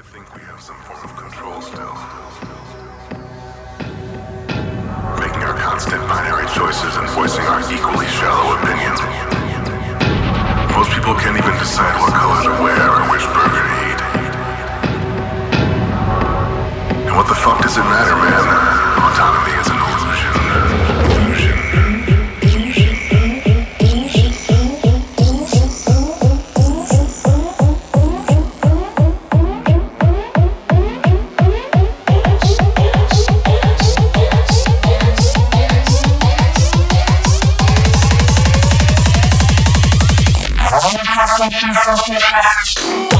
to think we have some form of control still. Making our constant binary choices and voicing our equally shallow opinions. Most people can't even decide what color to wear or which burger to eat. And what the fuck does it matter, man? Autonomy Fala,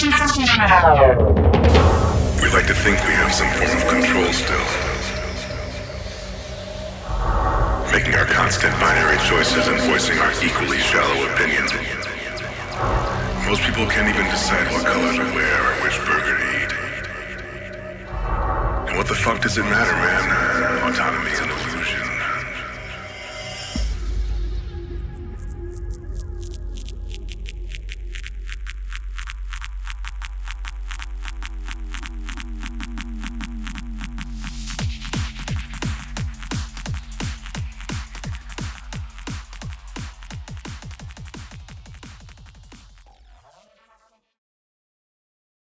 We like to think we have some form of control still. Making our constant binary choices and voicing our equally shallow opinions. Most people can't even decide what color to wear or which burger to eat. And what the fuck does it matter, man? Autonomy is an illusion.